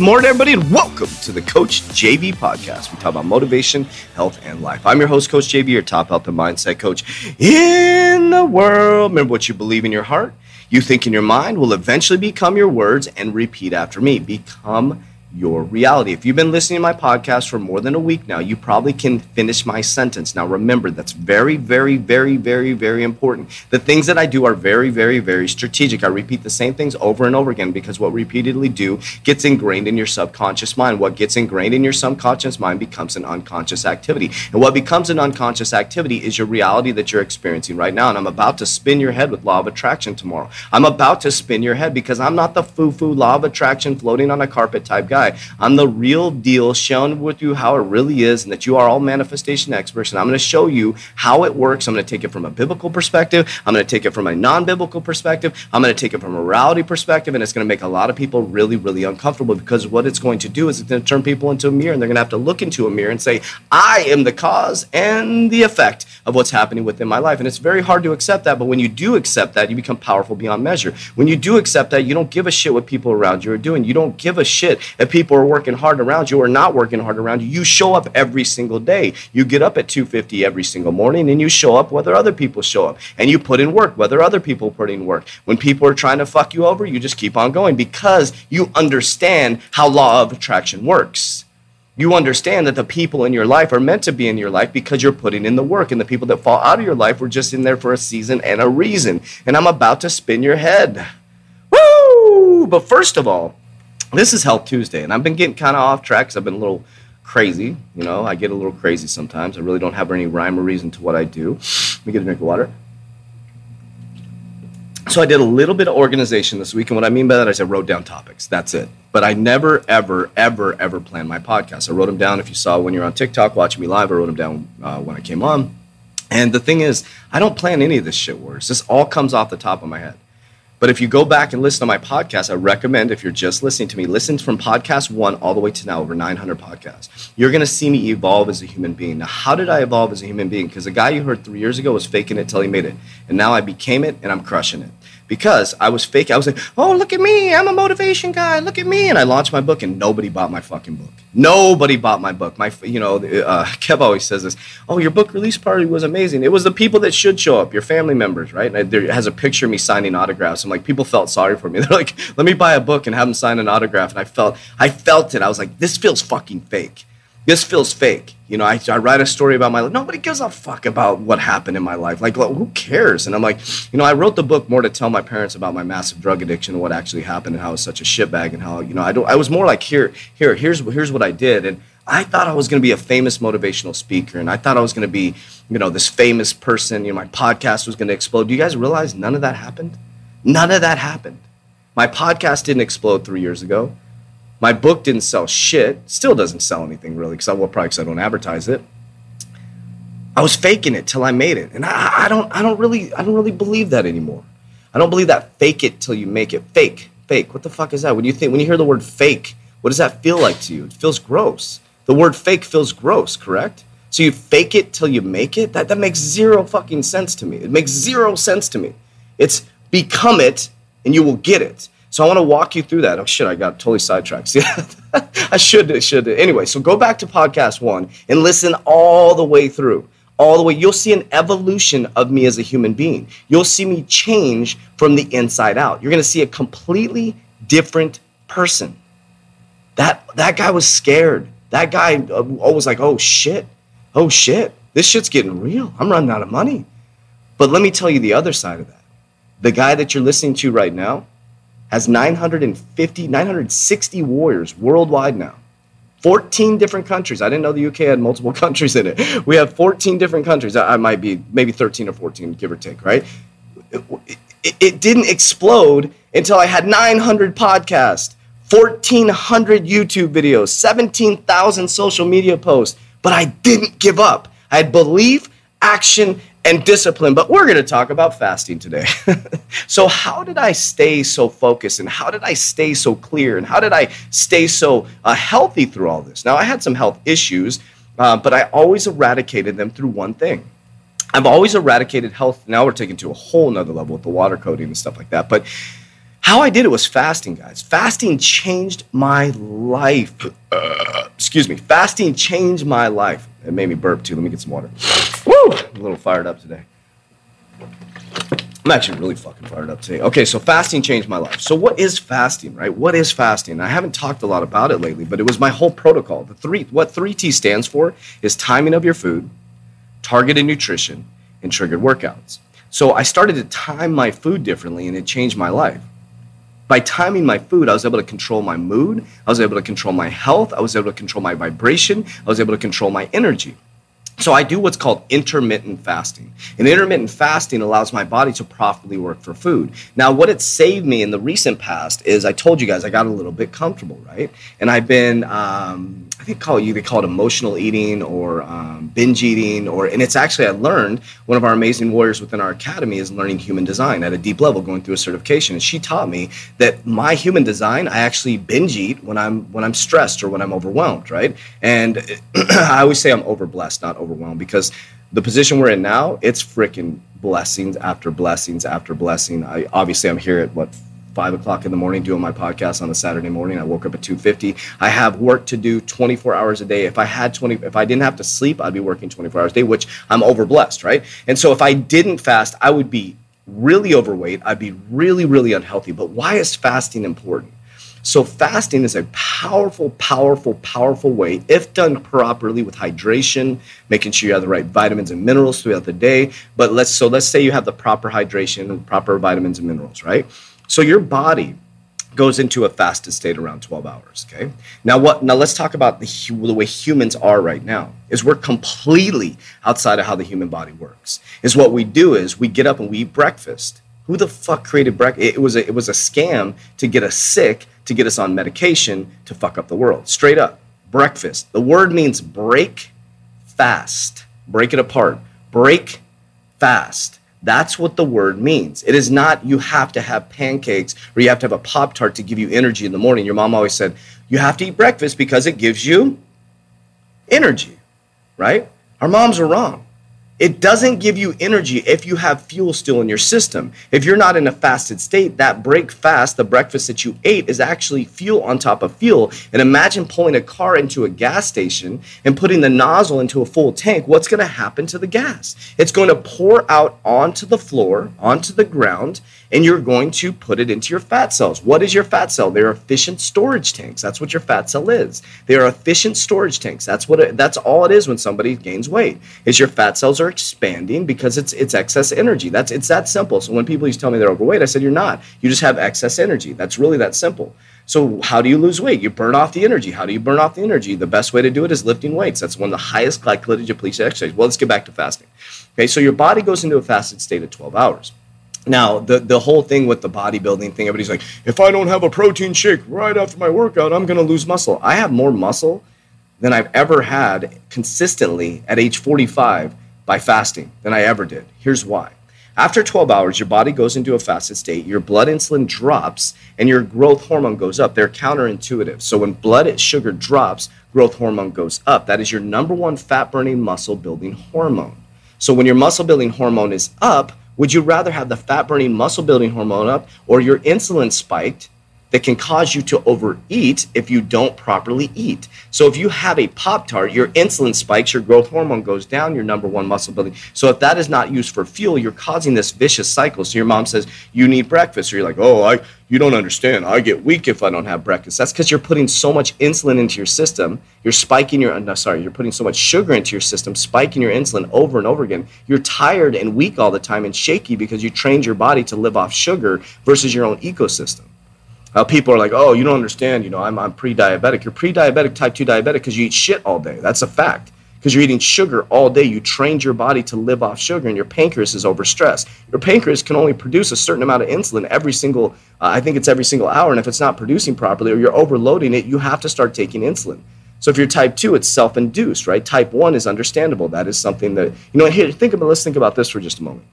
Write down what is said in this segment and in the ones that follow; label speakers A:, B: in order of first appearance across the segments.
A: morning, everybody, and welcome to the Coach JV podcast. We talk about motivation, health, and life. I'm your host, Coach JV, your top health and mindset coach in the world. Remember what you believe in your heart, you think in your mind will eventually become your words, and repeat after me. Become your reality. If you've been listening to my podcast for more than a week now, you probably can finish my sentence. Now, remember, that's very, very, very, very, very important. The things that I do are very, very, very strategic. I repeat the same things over and over again because what repeatedly do gets ingrained in your subconscious mind. What gets ingrained in your subconscious mind becomes an unconscious activity. And what becomes an unconscious activity is your reality that you're experiencing right now. And I'm about to spin your head with law of attraction tomorrow. I'm about to spin your head because I'm not the foo-foo law of attraction floating on a carpet type guy guy. I'm the real deal, showing with you how it really is, and that you are all manifestation experts. And I'm going to show you how it works. I'm going to take it from a biblical perspective. I'm going to take it from a non-biblical perspective. I'm going to take it from a morality perspective, and it's going to make a lot of people really, really uncomfortable because what it's going to do is it's going to turn people into a mirror, and they're going to have to look into a mirror and say, "I am the cause and the effect of what's happening within my life." And it's very hard to accept that, but when you do accept that, you become powerful beyond measure. When you do accept that, you don't give a shit what people around you are doing. You don't give a shit if people are working hard around you or not working hard around you. You show up every single day. You get up at 2:50 every single morning and you show up whether other people show up. And you put in work whether other people put in work. When people are trying to fuck you over, you just keep on going because you understand how law of attraction works. You understand that the people in your life are meant to be in your life because you're putting in the work, and the people that fall out of your life were just in there for a season and a reason. And I'm about to spin your head. Woo! But first of all, this is Health Tuesday, and I've been getting kind of off track because I've been a little crazy. You know, I get a little crazy sometimes. I really don't have any rhyme or reason to what I do. Let me get a drink of water. So I did a little bit of organization this week, and what I mean by that is I wrote down topics. That's it. But I never, ever, ever, ever planned my podcast. I wrote them down. If you saw when you're on TikTok watching me live, I wrote them down uh, when I came on. And the thing is, I don't plan any of this shit words. This all comes off the top of my head. But if you go back and listen to my podcast, I recommend if you're just listening to me, listen from podcast one all the way to now, over 900 podcasts. You're going to see me evolve as a human being. Now, how did I evolve as a human being? Because the guy you heard three years ago was faking it till he made it. And now I became it and I'm crushing it because I was fake. I was like, oh, look at me. I'm a motivation guy. Look at me. And I launched my book and nobody bought my fucking book. Nobody bought my book. My, you know, uh, Kev always says this. Oh, your book release party was amazing. It was the people that should show up, your family members, right? And there has a picture of me signing autographs. I'm like people felt sorry for me. They're like, let me buy a book and have them sign an autograph. And I felt, I felt it. I was like, this feels fucking fake this feels fake. You know, I, I write a story about my life. Nobody gives a fuck about what happened in my life. Like, who cares? And I'm like, you know, I wrote the book more to tell my parents about my massive drug addiction and what actually happened and how I was such a shitbag and how, you know, I don't, I was more like, here, here, here's, here's what I did. And I thought I was going to be a famous motivational speaker. And I thought I was going to be, you know, this famous person. You know, my podcast was going to explode. Do you guys realize none of that happened? None of that happened. My podcast didn't explode three years ago. My book didn't sell shit. Still doesn't sell anything really, because I well, probably because I don't advertise it. I was faking it till I made it, and I, I don't, I don't really, I don't really believe that anymore. I don't believe that fake it till you make it. Fake, fake. What the fuck is that? When you think, when you hear the word fake, what does that feel like to you? It feels gross. The word fake feels gross, correct? So you fake it till you make it? That that makes zero fucking sense to me. It makes zero sense to me. It's become it and you will get it. So I want to walk you through that. Oh shit, I got totally sidetracked. See, I should I should anyway. So go back to podcast one and listen all the way through, all the way. You'll see an evolution of me as a human being. You'll see me change from the inside out. You're to see a completely different person. That that guy was scared. That guy uh, always like, oh shit, oh shit, this shit's getting real. I'm running out of money. But let me tell you the other side of that. The guy that you're listening to right now has 950, 960 warriors worldwide now. 14 different countries. I didn't know the UK had multiple countries in it. We have 14 different countries. I might be maybe 13 or 14, give or take, right? It, it, it didn't explode until I had 900 podcasts, 1,400 YouTube videos, 17,000 social media posts, but I didn't give up. I had belief, action and discipline. But we're going to talk about fasting today. so, how did I stay so focused and how did I stay so clear and how did I stay so uh, healthy through all this? Now, I had some health issues, uh, but I always eradicated them through one thing. I've always eradicated health. Now we're taking to a whole nother level with the water coding and stuff like that. But how I did it was fasting, guys. Fasting changed my life. Uh, excuse me. Fasting changed my life. It made me burp too. Let me get some water. A little fired up today. I'm actually really fucking fired up today. Okay, so fasting changed my life. So what is fasting, right? What is fasting? I haven't talked a lot about it lately, but it was my whole protocol. The three what 3T stands for is timing of your food, targeted nutrition, and triggered workouts. So I started to time my food differently and it changed my life by timing my food, I was able to control my mood. I was able to control my health. I was able to control my vibration. I was able to control my energy. So I do what's called intermittent fasting. And intermittent fasting allows my body to properly work for food. Now, what it saved me in the recent past is I told you guys I got a little bit comfortable, right? And I've been, um, I think call you they call it emotional eating or um, binge eating, or and it's actually I learned one of our amazing warriors within our academy is learning human design at a deep level, going through a certification, and she taught me that my human design I actually binge eat when I'm when I'm stressed or when I'm overwhelmed, right? And I always say I'm overblessed, not overwhelmed, because the position we're in now, it's freaking blessings after blessings after blessing. I obviously I'm here at what five o'clock in the morning doing my podcast on a Saturday morning. I woke up at 2.50. I have work to do 24 hours a day. If I had 20, if I didn't have to sleep, I'd be working 24 hours a day, which I'm overblessed, right? And so if I didn't fast, I would be really overweight. I'd be really, really unhealthy. But why is fasting important? So, fasting is a powerful, powerful, powerful way, if done properly with hydration, making sure you have the right vitamins and minerals throughout the day. But let's so let's say you have the proper hydration and proper vitamins and minerals, right? So your body goes into a fasted state around 12 hours okay? Now what now let's talk about the, the way humans are right now is we're completely outside of how the human body works. Is what we do is we get up and we eat breakfast. Who the fuck created breakfast it was a, it was a scam to get us sick to get us on medication to fuck up the world. Straight up breakfast. The word means break fast. Break it apart. Break fast that's what the word means. It is not you have to have pancakes or you have to have a Pop Tart to give you energy in the morning. Your mom always said, you have to eat breakfast because it gives you energy, right? Our moms are wrong. It doesn't give you energy if you have fuel still in your system. If you're not in a fasted state, that break fast, the breakfast that you ate, is actually fuel on top of fuel. And imagine pulling a car into a gas station and putting the nozzle into a full tank. What's going to happen to the gas? It's going to pour out onto the floor, onto the ground, and you're going to put it into your fat cells. What is your fat cell? They're efficient storage tanks. That's what your fat cell is. They are efficient storage tanks. That's what it, that's all it is when somebody gains weight. Is your fat cells are expanding because it's it's excess energy. That's it's that simple. So when people used to tell me they're overweight, I said you're not. You just have excess energy. That's really that simple. So how do you lose weight? You burn off the energy. How do you burn off the energy? The best way to do it is lifting weights. That's one of the highest glycolytic depletion exercises. Well, let's get back to fasting. Okay, so your body goes into a fasted state at 12 hours. Now, the, the whole thing with the bodybuilding thing, everybody's like, if I don't have a protein shake right after my workout, I'm going to lose muscle. I have more muscle than I've ever had consistently at age 45 by fasting than I ever did. Here's why. After 12 hours, your body goes into a fasted state, your blood insulin drops, and your growth hormone goes up. They're counterintuitive. So when blood sugar drops, growth hormone goes up. That is your number one fat burning muscle building hormone. So when your muscle building hormone is up, would you rather have the fat burning muscle building hormone up or your insulin spiked that can cause you to overeat if you don't properly eat. So if you have a Pop Tart, your insulin spikes, your growth hormone goes down, your number one muscle building. So if that is not used for fuel, you're causing this vicious cycle. So your mom says you need breakfast, or you're like, oh, I you don't understand. I get weak if I don't have breakfast. That's because you're putting so much insulin into your system. You're spiking your uh, no, sorry, you're putting so much sugar into your system, spiking your insulin over and over again. You're tired and weak all the time and shaky because you trained your body to live off sugar versus your own ecosystem. Uh, people are like, oh, you don't understand. You know, I'm, I'm pre-diabetic. You're pre-diabetic, type 2 diabetic because you eat shit all day. That's a fact. Because you're eating sugar all day. You trained your body to live off sugar and your pancreas is overstressed. Your pancreas can only produce a certain amount of insulin every single, uh, I think it's every single hour. And if it's not producing properly or you're overloading it, you have to start taking insulin. So if you're type 2, it's self-induced, right? Type 1 is understandable. That is something that, you know, here, think about, let's think about this for just a moment.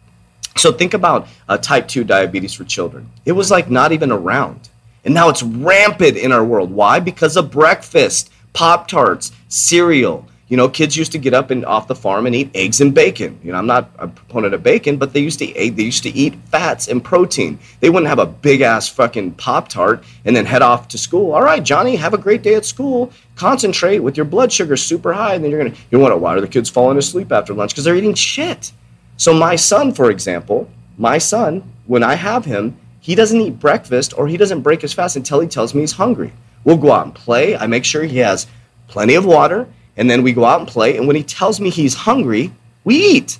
A: So think about uh, type 2 diabetes for children. It was like not even around. And now it's rampant in our world. Why? Because of breakfast, Pop Tarts, cereal. You know, kids used to get up and off the farm and eat eggs and bacon. You know, I'm not a proponent of bacon, but they used to eat they used to eat fats and protein. They wouldn't have a big ass fucking Pop Tart and then head off to school. All right, Johnny, have a great day at school. Concentrate with your blood sugar super high, and then you're gonna you want to why are the kids falling asleep after lunch? Because they're eating shit. So my son, for example, my son, when I have him, he doesn't eat breakfast or he doesn't break his fast until he tells me he's hungry. We'll go out and play. I make sure he has plenty of water, and then we go out and play. And when he tells me he's hungry, we eat.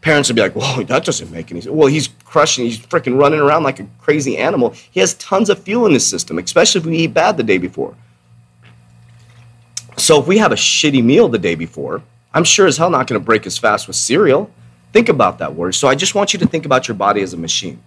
A: Parents would be like, "Whoa, that doesn't make any sense." Well, he's crushing. He's freaking running around like a crazy animal. He has tons of fuel in his system, especially if we eat bad the day before. So if we have a shitty meal the day before, I'm sure as hell not going to break his fast with cereal. Think about that word. So I just want you to think about your body as a machine.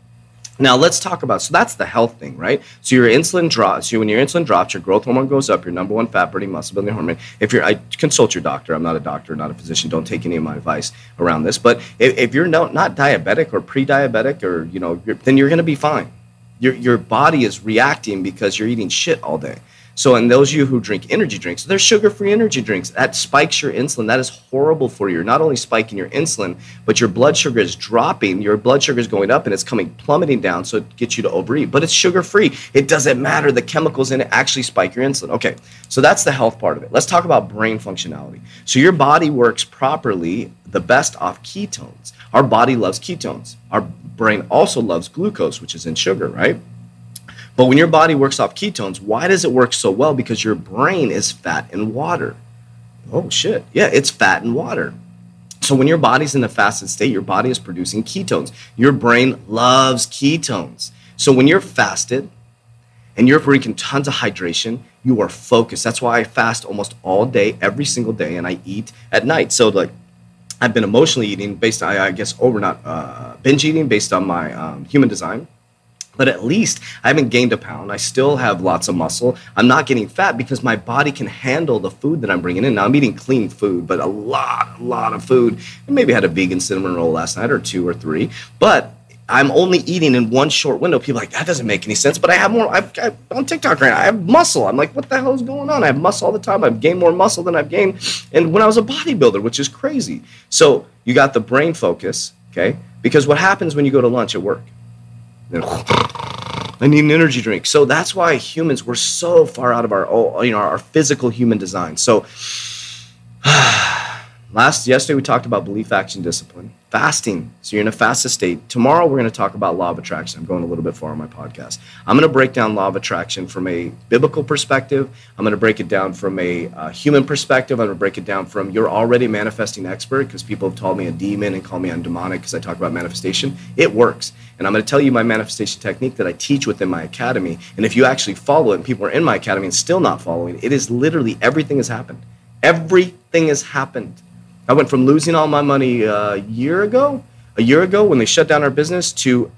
A: Now let's talk about so that's the health thing, right? So your insulin drops. So when your insulin drops, your growth hormone goes up. Your number one fat burning muscle building hormone. If you're, I consult your doctor. I'm not a doctor, not a physician. Don't take any of my advice around this. But if, if you're not, not diabetic or pre-diabetic, or you know, you're, then you're going to be fine. Your your body is reacting because you're eating shit all day. So, and those of you who drink energy drinks, they're sugar free energy drinks. That spikes your insulin. That is horrible for you. You're not only spiking your insulin, but your blood sugar is dropping. Your blood sugar is going up and it's coming plummeting down. So, it gets you to overeat. But it's sugar free. It doesn't matter. The chemicals in it actually spike your insulin. Okay, so that's the health part of it. Let's talk about brain functionality. So, your body works properly the best off ketones. Our body loves ketones. Our brain also loves glucose, which is in sugar, right? But when your body works off ketones, why does it work so well? Because your brain is fat and water. Oh shit. Yeah, it's fat and water. So when your body's in a fasted state, your body is producing ketones. Your brain loves ketones. So when you're fasted and you're drinking tons of hydration, you are focused. That's why I fast almost all day, every single day, and I eat at night. So like I've been emotionally eating based on, I guess, over not uh, binge eating based on my um, human design but at least I haven't gained a pound. I still have lots of muscle. I'm not getting fat because my body can handle the food that I'm bringing in. Now I'm eating clean food, but a lot, a lot of food. I maybe had a vegan cinnamon roll last night or two or three, but I'm only eating in one short window. People like that doesn't make any sense. But I have more. I've, I've, on TikTok right now. I have muscle. I'm like, what the hell is going on? I have muscle all the time. I've gained more muscle than I've gained, and when I was a bodybuilder, which is crazy. So you got the brain focus, okay? Because what happens when you go to lunch at work? I need an energy drink. So that's why humans we're so far out of our you know our physical human design. So last yesterday we talked about belief, action, discipline, fasting. So you're in a fasted state. Tomorrow we're going to talk about law of attraction. I'm going a little bit far on my podcast. I'm going to break down law of attraction from a biblical perspective. I'm going to break it down from a uh, human perspective. I'm going to break it down from you're already manifesting expert because people have called me a demon and call me a demonic because I talk about manifestation. It works. And I'm going to tell you my manifestation technique that I teach within my academy. And if you actually follow it, and people are in my academy and still not following, it is literally everything has happened. Everything has happened. I went from losing all my money uh, a year ago, a year ago when they shut down our business, to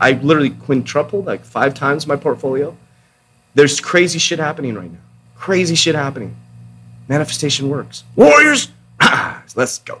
A: I literally quintupled like five times my portfolio. There's crazy shit happening right now. Crazy shit happening. Manifestation works. Warriors, let's go.